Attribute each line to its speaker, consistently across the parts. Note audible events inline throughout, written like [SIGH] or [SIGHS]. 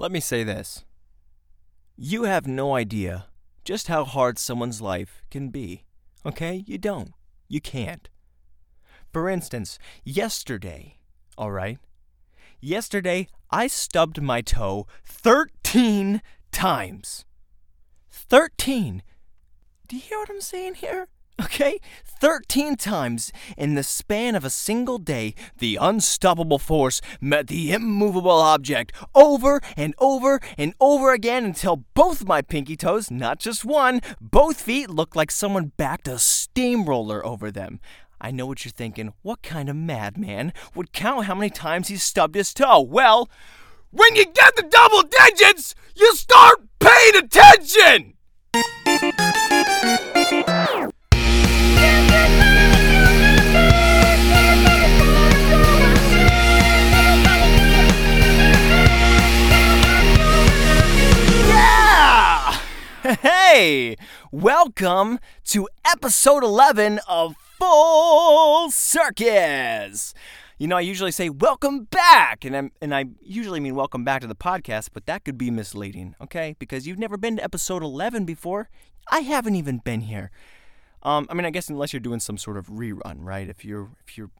Speaker 1: Let me say this. You have no idea just how hard someone's life can be. Okay? You don't. You can't. For instance, yesterday, all right? Yesterday, I stubbed my toe 13 times. 13. Do you hear what I'm saying here? Okay? 13 times in the span of a single day, the unstoppable force met the immovable object over and over and over again until both my pinky toes, not just one, both feet looked like someone backed a steamroller over them. I know what you're thinking. What kind of madman would count how many times he stubbed his toe? Well, when you get the double digits, you start paying attention! Hey! Welcome to episode 11 of Full Circus! You know, I usually say welcome back, and, I'm, and I usually mean welcome back to the podcast, but that could be misleading, okay? Because you've never been to episode 11 before. I haven't even been here. Um, I mean, I guess unless you're doing some sort of rerun, right? If you're if you're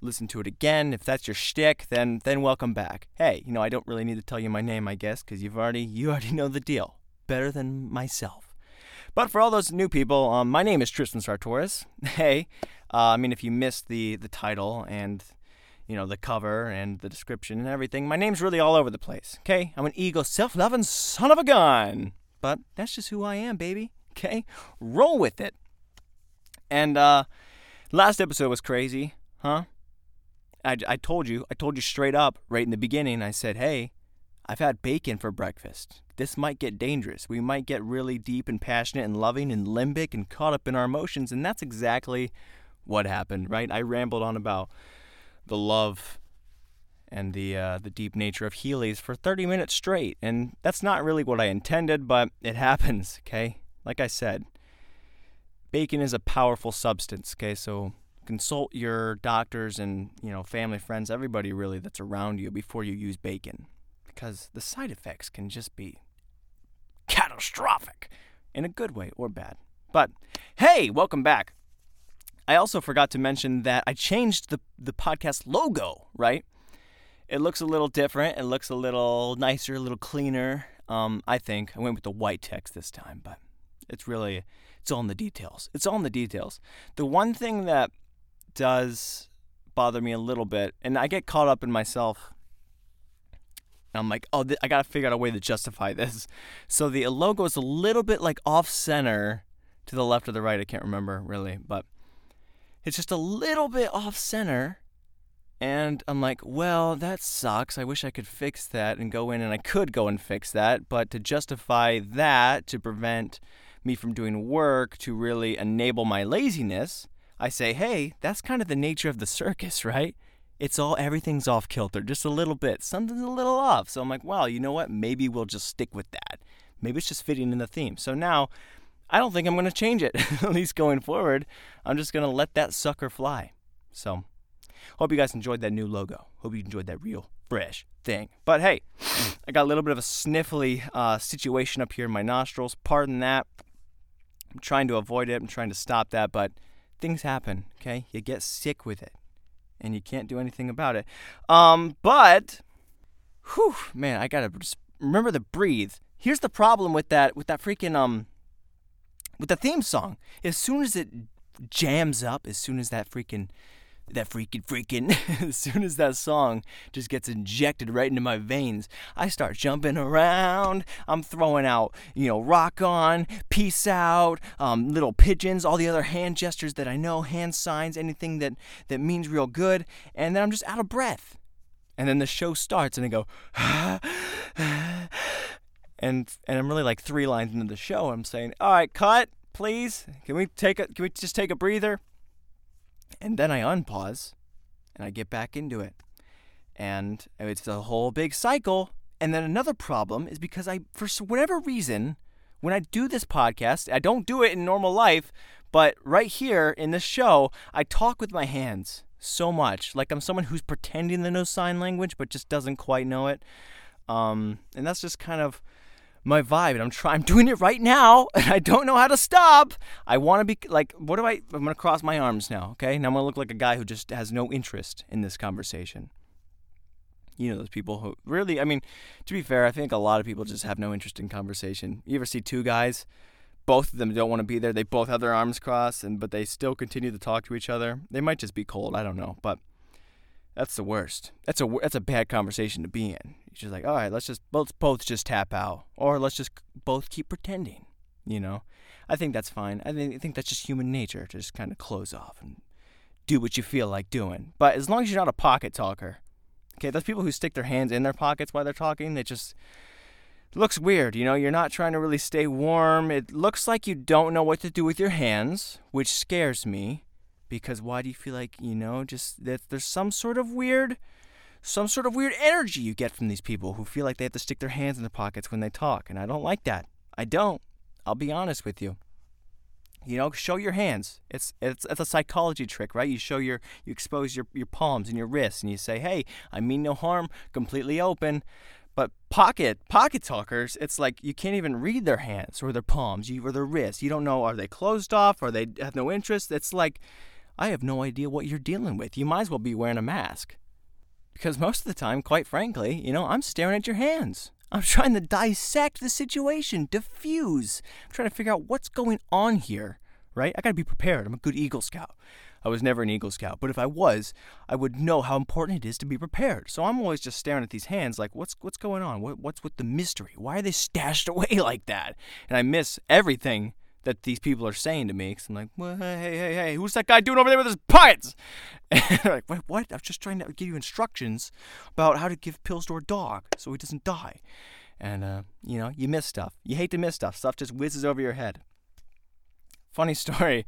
Speaker 1: listen to it again, if that's your shtick, then then welcome back. Hey, you know, I don't really need to tell you my name, I guess, because you've already you already know the deal better than myself. But for all those new people, um, my name is Tristan Sartoris. [LAUGHS] Hey, uh, I mean, if you missed the the title and you know the cover and the description and everything, my name's really all over the place. Okay, I'm an ego, self-loving son of a gun. But that's just who I am, baby. Okay, roll with it. And uh, last episode was crazy, huh? I, I told you, I told you straight up right in the beginning. I said, hey, I've had bacon for breakfast. This might get dangerous. We might get really deep and passionate and loving and limbic and caught up in our emotions. And that's exactly what happened, right? I rambled on about the love and the uh, the deep nature of Heelys for 30 minutes straight, and that's not really what I intended, but it [LAUGHS] happens. Okay, like I said, bacon is a powerful substance. Okay, so consult your doctors and you know family, friends, everybody really that's around you before you use bacon, because the side effects can just be catastrophic in a good way or bad. But hey, welcome back. I also forgot to mention that I changed the the podcast logo, right? It looks a little different. It looks a little nicer, a little cleaner. Um, I think I went with the white text this time, but it's really it's all in the details. It's all in the details. The one thing that does bother me a little bit, and I get caught up in myself. I'm like, oh, th- I gotta figure out a way to justify this. [LAUGHS] So the logo is a little bit like off center to the left or the right. I can't remember really, but it's just a little bit off center. And I'm like, well, that sucks. I wish I could fix that and go in and I could go and fix that. But to justify that, to prevent me from doing work, to really enable my laziness, I say, hey, that's kind of the nature of the circus, [LAUGHS] right? It's all, everything's off kilter, just a little bit. Something's a little off. So I'm like, wow, you know what? Maybe we'll just stick with that. Maybe it's just fitting in the theme. So now, I don't think I'm going to change it, [LAUGHS] at least going forward. I'm just going to let that sucker fly. So, hope you guys enjoyed that new logo. Hope you enjoyed that real, fresh thing. But hey, I got a little bit of a sniffly uh, situation up here in my nostrils. Pardon that. I'm trying to avoid it. I'm trying to stop that, but things happen, okay? You get sick with it, and you can't do anything about it. Um, but, whew, man, I gotta just remember to breathe. Here's the problem with that, with that freaking um, with the theme song. As soon as it jams up, as soon as that freaking that freaking freaking [LAUGHS] as soon as that song just gets injected right into my veins i start jumping around. I'm throwing out you know rock on peace out um, little pigeons all the other hand gestures that i know hand signs anything that that means real good. And then i'm just out of breath. And then the show starts and i go [SIGHS] and and i'm really like three lines into the show i'm saying all right cut please. Can we take a can we just take a breather and then I unpause and I get back into it. And it's a whole big cycle. And then another problem is because I, for whatever reason, when I do this podcast, I don't do it in normal life, but right here in this show, I talk with my hands so much. Like I'm someone who's pretending to know sign language, but just doesn't quite know it. Um, and that's just kind of my vibe. And I'm trying. I'm doing it right now, [LAUGHS] and I don't know how to stop. I want to be like, what do I? I'm gonna cross my arms now. Okay, now I'm gonna look like a guy who just has no interest in this conversation. You know those people who really. I mean, to be fair, I think a lot of people just have no interest in conversation. You ever see two guys? Both of them don't want to be there. They both have their arms crossed, and but they still continue to talk to each other. They might just be cold. I don't know, but that's the worst. That's a that's a bad conversation to be in. You're just like, all right, let's just let's both just tap out, or let's just both keep pretending. You know, I think that's fine. I think I think that's just human nature to just kind of close off and do what you feel like doing. But as long as you're not a pocket talker, okay, those people who stick their hands in their pockets while they're talking, it just looks weird. You know, you're not trying to really stay warm. It looks like you don't know what to do with your hands, which scares me because why do you feel like you know just that there's some sort of weird some sort of weird energy you get from these people who feel like they have to stick their hands in their pockets when they talk and i don't like that. I don't. I'll be honest with you. You know show your hands. It's it's it's a psychology trick right? You show your you expose your your palms and your wrists and you say hey i mean no harm completely open. But pocket pocket talkers, it's like you can't even read their hands or their palms you, or their wrists. You don't know are they closed off? Or they have no interest. It's like I have no idea what you're dealing with. You might as well be wearing a mask. Because most of the time, quite frankly, you know, I'm staring at your hands. I'm [LAUGHS] trying to dissect the situation, diffuse. I'm trying to figure out what's going on here, right? I gotta be prepared. I'm a good Eagle Scout. I was never an Eagle Scout, but if I was, I would know how important it is to be prepared. So I'm always just staring at these hands like, what's what's going on? What, what's with the mystery? Why are they stashed [LAUGHS] away like that? And I miss everything that these people are saying to me because I'm like, well, hey, hey, hey, who's that guy doing over there with his? [LAUGHS] And they're like, wait, what? I was just trying to give you instructions about how to give pills to our dog so he doesn't die. And, uh, you know, you miss stuff. You hate to miss stuff. Stuff just whizzes over your head. Funny [LAUGHS] story.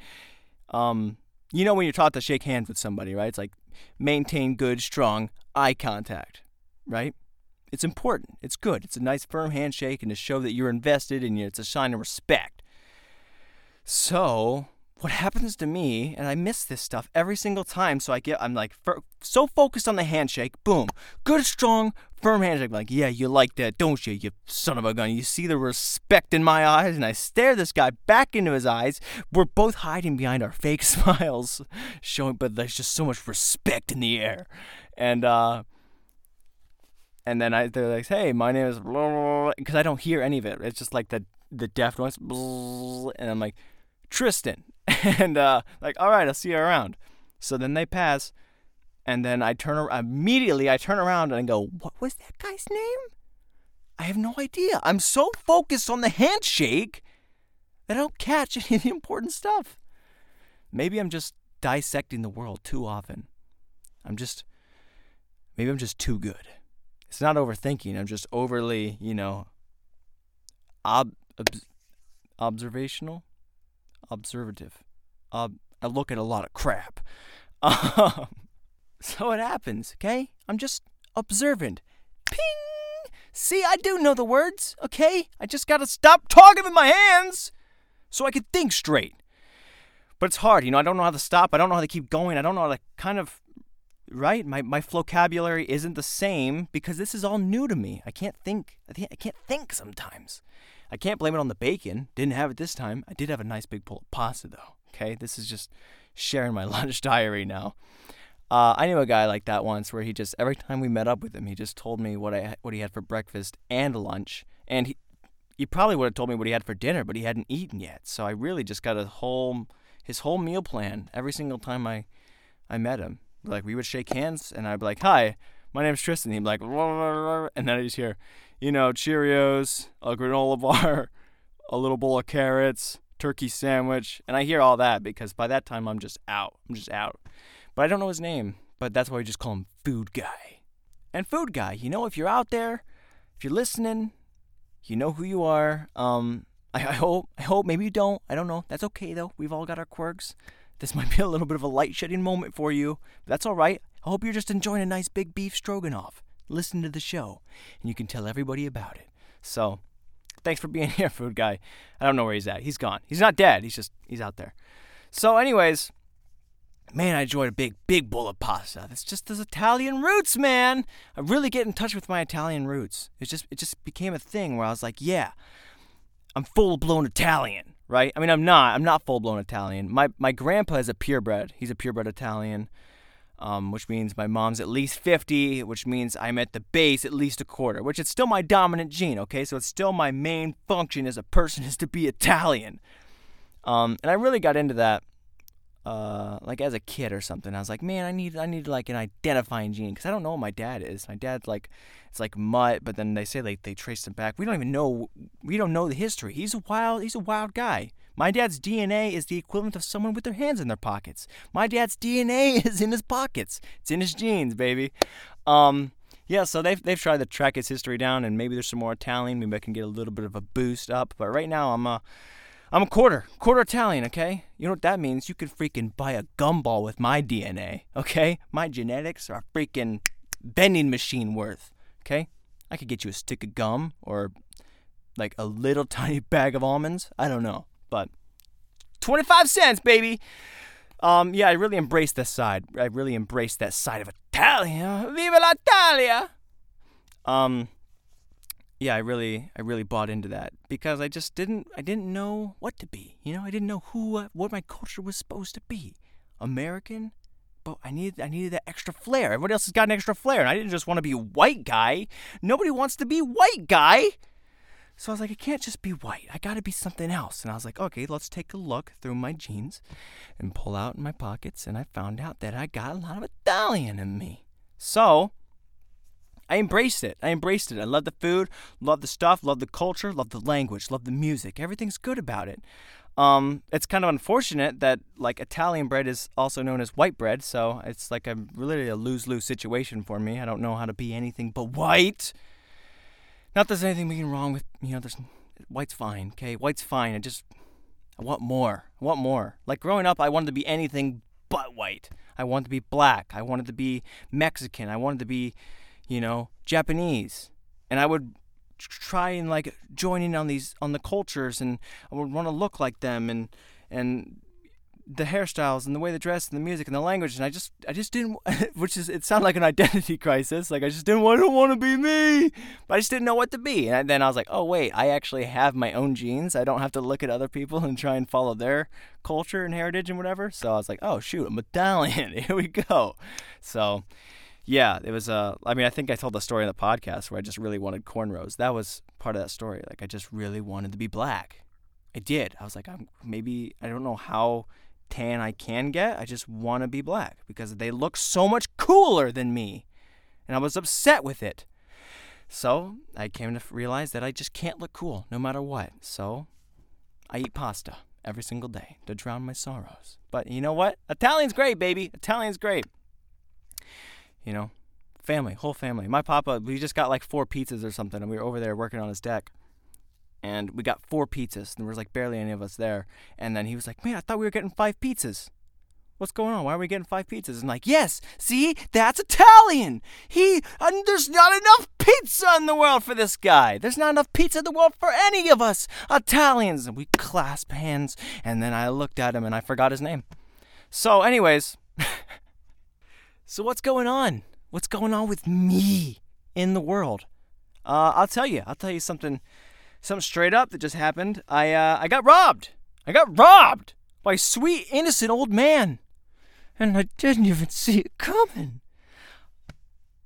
Speaker 1: Um, you know when you're taught to shake hands with somebody, right? It's like maintain good, strong eye contact, right? It's important. It's good. It's a nice, firm handshake and to show that you're invested and it's a sign of respect. So what happens to me, and I miss this stuff every single time. So I get, I'm like so focused on the handshake. Boom, good, strong, firm handshake. I'm like, yeah, you like that, don't you, you son of a gun? You see the respect in my eyes, and I stare this guy back into his eyes. We're both hiding behind our fake [LAUGHS] smiles, showing, but there's just so much respect in the air, and uh. And then I, they're like, "Hey, my name is," because I don't hear any of it. It's just like the the deaf noise, and I'm like, Tristan. [LAUGHS] and uh, like, all right, I'll see you around. So then they pass, and then I turn. Immediately, I turn around and go, what was that guy's name? I have no idea. I'm so focused on the handshake that I don't catch [LAUGHS] any of the important stuff. Maybe I'm just dissecting the world too often. I'm just, maybe I'm just too good. It's not overthinking. I'm just overly, you know, ob, ob observational observative. Uh, I look at a lot of crap. Um, [LAUGHS] so it happens, okay? I'm just observant. Ping! See, I do know the words, okay? I just gotta stop talking with my hands so I can think straight. But it's hard, you know, I don't know how to stop. I don't know how to keep going. I don't know how to kind of right? My my vocabulary isn't the same because this is all new to me. I can't think. I can't, I can't think sometimes. I can't blame it on the bacon. Didn't have it this time. I did have a nice big bowl of pasta though. Okay, this is just sharing my [LAUGHS] lunch diary now. Uh, I knew a guy like that once, where he just every time we met up with him, he just told me what I what he had for breakfast and lunch, and he he probably would have told me what he had for dinner, but he hadn't eaten yet. So I really just got a whole his whole meal plan every single time I I met him. Like we would shake hands, and I'd be like, "Hi, my name's Tristan." He'd be like, and then I just hear, you know, Cheerios, a granola [LAUGHS] bar, a little bowl of carrots, turkey sandwich, and I hear all that because by that time I'm just out. I'm just out. But I don't know his name, but that's why we just call him Food Guy. And Food Guy, you know, if you're out there, if you're listening, you know who you are. Um, I, I hope, I hope, maybe you don't. I don't know. That's okay though. We've all got our quirks. This might [LAUGHS] be a little bit of a light shedding moment for you. But that's all right. I hope you're just enjoying a nice big beef stroganoff. Listen to the show, and you can tell everybody about it. So, thanks for being [LAUGHS] here, food guy. I don't know where he's at. He's gone. He's not dead. He's just he's out there. So, anyways, man, I enjoyed a big, big bowl of pasta. That's just those Italian roots, man. I really get in touch with my Italian roots. It just, it just became a thing where I was like, yeah, I'm full blown Italian, right? I mean, I'm not. I'm not full blown Italian. My my grandpa is a purebred. He's a purebred Italian, um, which means my mom's at least 50, which means I'm at the base at least a quarter, which is still my dominant gene. Okay, so it's still my main function as a person is to be Italian. Um, and I really got into that uh, like as a kid or something. I was like, man, I need I need like an identifying gene because I don't know what my dad is. My dad's like it's like mutt, but then they say like they traced him back. We don't even know we don't know the history. He's a wild he's a wild guy. My dad's DNA is the equivalent of someone with their hands in their pockets. My dad's DNA [LAUGHS] is in his pockets. It's in his genes, baby. Um, yeah, so they've they've tried to track his history down, and maybe there's some more Italian. Maybe I can get a little bit of a boost up. But right now, I'm a I'm a quarter, quarter Italian, okay? You know what that means? You can freaking buy a gumball with my DNA, okay? My genetics are freaking bending machine worth, okay? I could get you a stick of gum or like a little [LAUGHS] tiny bag of almonds. I don't know, but 25 cents, baby. Um, yeah, I really embraced this side. I really embraced that side of Italia. Viva l'Italia! Um, yeah, I really, I really bought into that because I just didn't, I didn't know what to be. You know, I didn't know who, uh, what my culture was supposed to be. American, but I needed, I needed that extra flair. Everybody else has got an extra flair, and I didn't just want to be a white guy. Nobody wants to be white guy. So I was like, I can't just be white. I got to be something else. And I was like, okay, let's take a look through my jeans and pull out in my pockets, and I found out that I got a lot of Italian in me. So I embraced it. I embraced it. I love the food, love the stuff, love the culture, love the language, love the music. Everything's good about it. Um, it's kind of unfortunate that like Italian bread is also known as white bread, so it's like a really a lose lose situation for me. I don't know how to be anything but white. Not that there's anything being wrong with you know. There's white's fine, okay. White's fine. I just I want more. I want more. Like growing up, I wanted to be anything but white. I wanted to be black. I wanted to be Mexican. I wanted to be you know, Japanese. And I would try and like join in on these on the cultures and I would want to look like them and and the hairstyles and the way they dress and the music and the language and I just I just didn't [LAUGHS] which is it sounded like an identity [LAUGHS] crisis like I just didn't want to want to be me but I just didn't know what to be and then I was like oh wait I actually have my own genes I don't have to look at other people [LAUGHS] and try and follow their culture and heritage and whatever so I was like oh shoot a medallion here we go so yeah, it was. Uh, I mean, I think I told the story in the podcast where I just really wanted cornrows. That was part of that story. Like, I just really wanted to be black. I did. I was like, I'm maybe I don't know how tan I can get. I just want to be black because they look so much cooler than me, and I was upset with it. So I came to realize that I just can't look cool no matter what. So I eat pasta every single day to drown my sorrows. But you know what? Italian's great, baby. Italian's great you know, family, whole family. My papa, we just got like four pizzas or something, and we were over there working on his deck. And we got four pizzas, and there was like barely any of us there. And then he was like, Man, I thought we were getting five pizzas. What's going on? Why are we getting five pizzas? And like, yes, see, that's Italian. He, and there's not enough pizza in the world for this guy. There's not enough pizza in the world for any of us Italians. And we clasp hands, and then I looked at him and I forgot his name. So, anyways, [LAUGHS] So, what's going on? What's going on with me in the world? Uh, I'll tell you. I'll tell you something, something straight up that just happened. I, uh, I got robbed. I got robbed by a sweet, innocent old man, and I didn't even see it coming.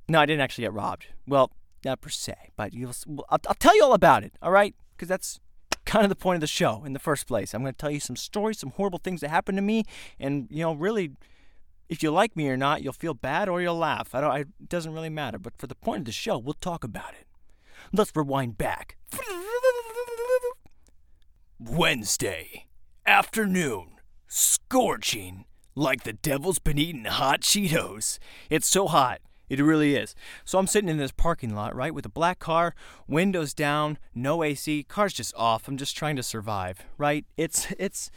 Speaker 1: No, I didn't actually get robbed. Well, not per se, but you'll, I'll, I'll tell you all about it. All right, because that's kind of the point of the show in the first place. I'm going to tell you some stories, some horrible things that happened to me, and you know, really if you like me or not, you'll feel bad or you'll laugh. I don't. I, it doesn't really matter. But for the point of the show, we'll talk about it. Let's rewind back. Wednesday afternoon, scorching like the devil's been eating hot Cheetos. It's so hot. It really is. So I'm sitting in this parking lot, right, with a black car, windows down, no AC, car's just off. I'm just trying to survive, right? It's it's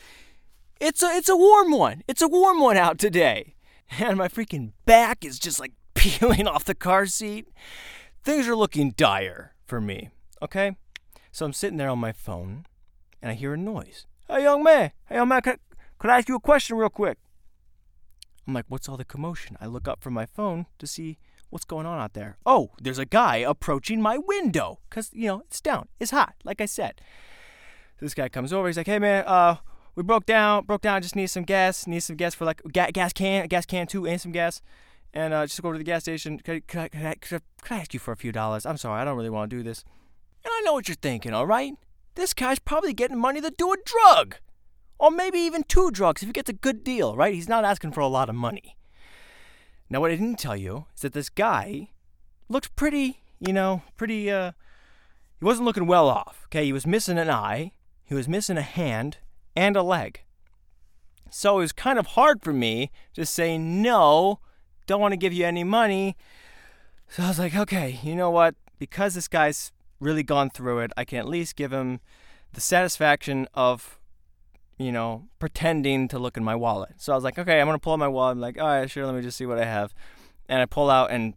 Speaker 1: it's a it's a warm one. It's a warm one out today and my freaking back is just like [LAUGHS] peeling off the car seat. Things are looking dire for me, okay? So I'm sitting there on my phone and I hear a noise. Hey, young man. Hey, young man, could, could I ask you a question real quick? I'm like, what's all the commotion? I look up from my phone to see what's going on out there. Oh, there's a guy approaching my window because, you know, it's down. It's hot, like I said. This guy comes over. He's like, hey, man, uh, we broke down, broke down. Just need some gas. Need some gas for like ga- gas can, gas can too, and some gas. And uh, just go over to the gas station. Could, I, could, I, could, I, could I ask you for a few dollars? I'm sorry, I don't really want to do this. And I know what you're thinking, all right? This guy's probably getting money to do a drug. Or maybe even two drugs if he gets a good deal, right? He's not asking for a lot of money. Now, what I didn't tell you is that this guy looked pretty, you know, pretty, uh, he wasn't looking well off, okay? He was missing an eye, he was missing a hand, and a leg. So it was kind of hard for me to say no, don't want to give you any money. So I was like, okay, you know what? Because this guy's really gone through it, I can at least give him the satisfaction of, you know, pretending to look in my wallet. So I was like, okay, I'm to pull out my wallet. I'm like, all right, sure, let me just see what I have. And I pull out, and,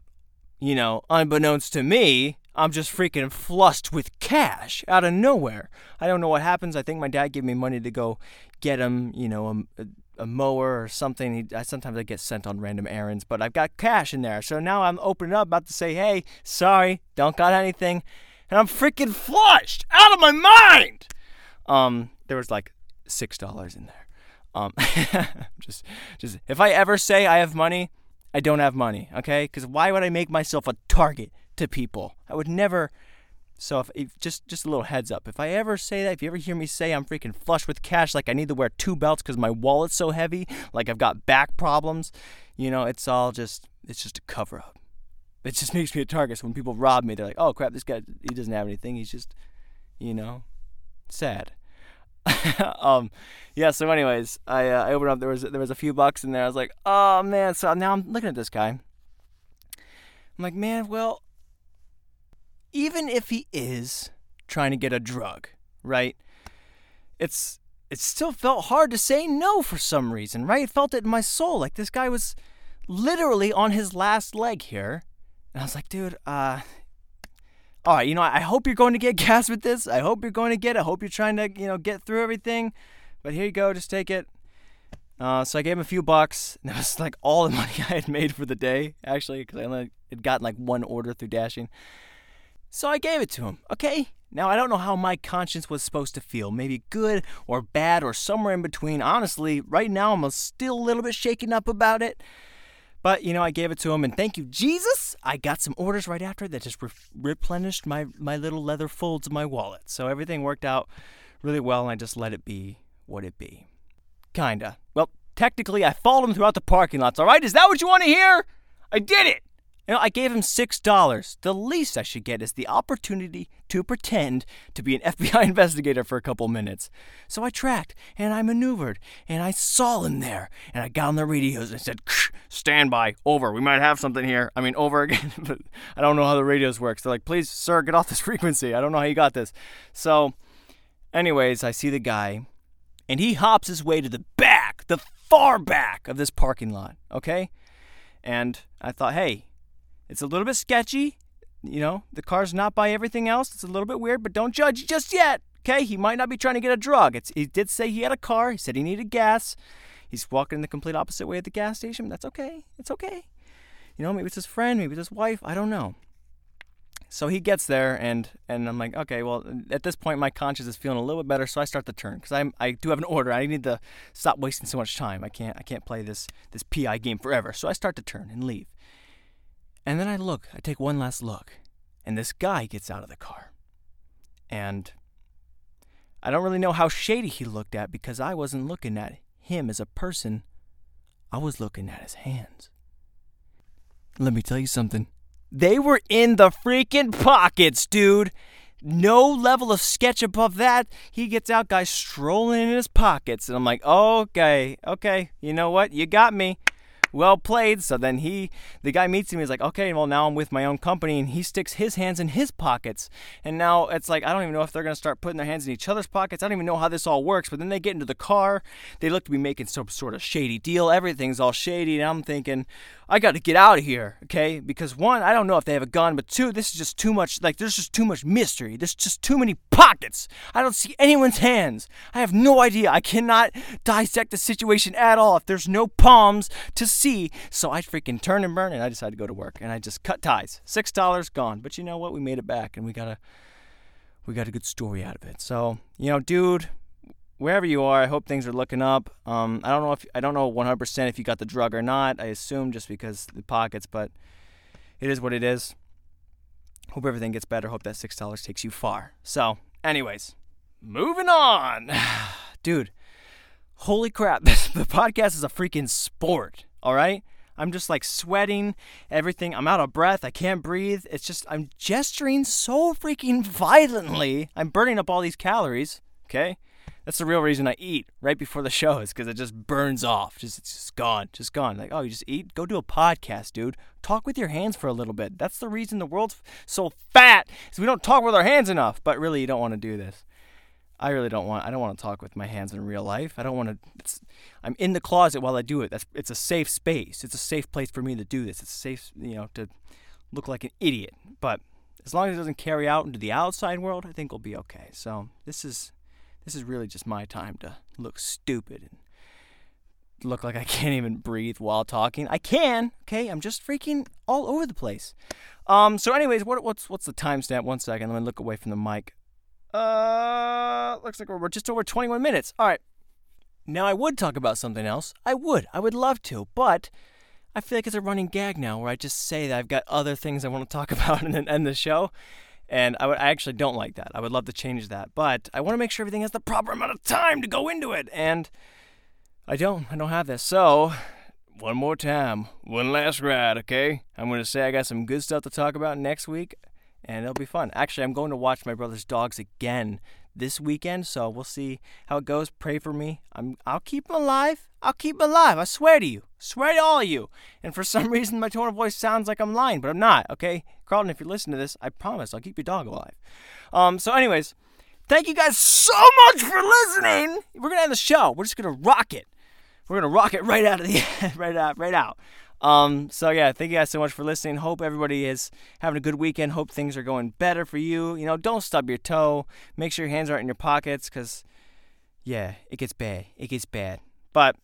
Speaker 1: you know, unbeknownst to me, I'm just freaking flushed with cash out of nowhere. I don't know what happens. I think my dad gave me money to go get him, you know, a, a mower or something. He, I, sometimes I get sent on random errands, but I've got cash in there. So now I'm opening up, about to say, hey, sorry, don't got anything. And I'm freaking flushed out of my mind. Um, there was like six dollars in there. Um, [LAUGHS] just, just if I ever say I have money, I don't have money. Okay, because why would I make myself a target? to people. I would never. So if, if, just just a little heads up, if I ever say that, if you ever hear me say I'm freaking flush with cash, like I need to wear two belts because my wallet's so heavy, like I've got back problems, you know, it's all just it's just a cover up. It just makes me a target. So when people rob me, they're like, "Oh crap, this guy he doesn't have anything. He's just, you know, sad." [LAUGHS] um, yeah. So, anyways, I uh, I opened up. There was there was a few bucks in there. I was like, "Oh man!" So now I'm looking at this guy. I'm like, "Man, well." even if he is trying to get a drug, right? It's it still felt hard to say no for some reason, right? It felt it in my soul. Like this guy was literally on his last leg here. And I was like, dude, uh all right, you know, I hope you're going to get [LAUGHS] gas with this. I hope you're going to get it. I hope you're trying to, you know, get through everything. But here you go, just take it. Uh, so I gave him a few bucks. [LAUGHS] And that was like all the [LAUGHS] money I had made for the day, actually, because I only had gotten like one order through Dashing. So I gave it to him, okay? Now, I don't know how my conscience was supposed to feel. Maybe good or bad or somewhere in between. Honestly, right now I'm still a little bit shaken up about it. But, you know, I gave it to him, and thank you, Jesus! I got some orders right after that just re- replenished my, my little leather folds of my wallet. So everything worked out really well, and I just let it be what it be. Kinda. Well, technically, I followed him throughout the parking lots, alright? Is that what you want to hear? I did it! You know, I gave him $6. The least I should get is the opportunity to pretend to be an [LAUGHS] FBI investigator for a couple minutes. So I tracked and I maneuvered and I saw him there and I got on the radios and said, stand by, over. We might have something here. I mean, over [LAUGHS] again, but I don't know how the radios work. So, like, please, sir, get off this [LAUGHS] frequency. I don't know how you got this. So, anyways, I see the guy and he hops his way to the back, the far back of this parking lot, okay? And I thought, hey, it's a little bit sketchy. You know, the car's not by everything else. It's a little bit weird, but don't judge just yet. Okay, he might not be trying to get a drug. It's, he did say he had a car. He said he needed gas. He's walking in the complete opposite way at the gas station. That's okay. It's okay. You know, maybe it's his friend, maybe it's his wife. I don't know. So he gets there, and and I'm like, okay, well, at this point, my conscience is feeling a little bit better, so I start the turn because I I do have an order. I need to stop wasting so much time. I can't I can't play this this PI game forever. So I start to turn and leave. And then I look, I take one last look, and this guy gets out of the car. And I don't really know how shady he looked at because I wasn't looking at him as a person, I was looking at his hands. Let me tell you something. They were in the freaking pockets, dude. No level of sketch above that. He gets out, guys strolling in his pockets. And I'm like, okay, okay, you know what? You got me well played. So then he, the guy meets him. He's like, okay, well now I'm with my own company, and he sticks his hands in his pockets. And now it's like I don't even know if they're gonna start putting their hands in each other's pockets. I don't even know how this all works. But then they get into the car. They look to be making some sort of shady deal. Everything's all shady, and I'm thinking, I got to get out of here, okay? Because one, I don't know if they have a gun, but two, this is just too much. Like, there's just too much mystery. There's just too many pockets. I don't see anyone's hands. I have no idea. I cannot dissect the situation at all if there's no palms to see. So I freaking turn and burn, and I decided to go to work, and I just cut ties. Six dollars gone. But you know what? We made it back, and we got a we got a good story out of it. So you know, dude, wherever you are, I hope things are looking up. Um, I don't know if I don't know 100% if you got the drug or not. I assume just because the pockets, but it is what it is. Hope everything gets better. Hope that six dollars takes you far. So, anyways, moving on, [SIGHS] dude. Holy crap! [LAUGHS] The podcast is a freaking sport. All right. I'm just like sweating, everything. I'm out of breath. I can't breathe. It's just, I'm gesturing so freaking violently. I'm burning up all these calories. Okay. That's the real reason I eat right before the show is because it just burns off. Just it's just gone, just gone. Like oh, you just eat. Go do a podcast, dude. Talk with your hands for a little bit. That's the reason the world's so fat is we don't talk with our hands enough. But really, you don't want to do this. I really don't want. I don't want to talk with my hands in real life. I don't want to. I'm in the closet while I do it. That's. It's a safe space. It's a safe place for me to do this. It's safe, you know, to look like an idiot. But as long as it doesn't carry out into the outside world, I think we'll be okay. So this is this is really just my time to look stupid and look like I [LAUGHS] can't even breathe while talking. I can, okay? I'm just freaking all over the place. Um. So, anyways, what, what's what's the timestamp? One second. Let me look away from the mic. Uh, looks like we're just over 21 minutes. All right. Now I would talk about something else. I would. I would love to, but I feel like it's a running gag now where I just say that I've got other things I want to talk [LAUGHS] about and then end the show. And I, would, I actually don't like that. I would love to change that. But I want to make sure everything has the proper amount of time to go into it. And I don't. I don't have this. So, one more time. One last ride, okay? I'm going to say I got some good stuff to talk about next week. And it'll be fun. Actually, I'm going to watch my brother's dogs again this weekend, so we'll see how it goes. Pray for me. I'm I'll keep him alive. I'll keep him alive. I swear to you. Swear to all of you. And for [LAUGHS] some reason my tone of voice sounds like I'm lying, but I'm not, okay? Carlton, if you listen to this, I promise I'll keep your dog alive. Um, so anyways, thank you guys so much for listening. We're gonna end the show. We're just gonna rock it. We're gonna rock it right out of the [LAUGHS] right out, right out. Um, so yeah, thank you guys so much for listening. Hope everybody is having a good weekend. Hope things are going better for you. You know, don't stub your toe. Make sure your hands aren't in your pockets, cause yeah, it gets bad. It gets bad. But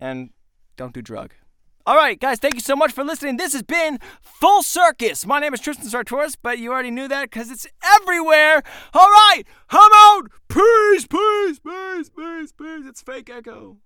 Speaker 1: and don't do drug. All right, guys, thank you so much for listening. This has been Full Circus. My name is Tristan Sartoris, but you already knew that because it's everywhere. All right, I'm out. Peace, peace, peace, peace, peace. It's fake echo.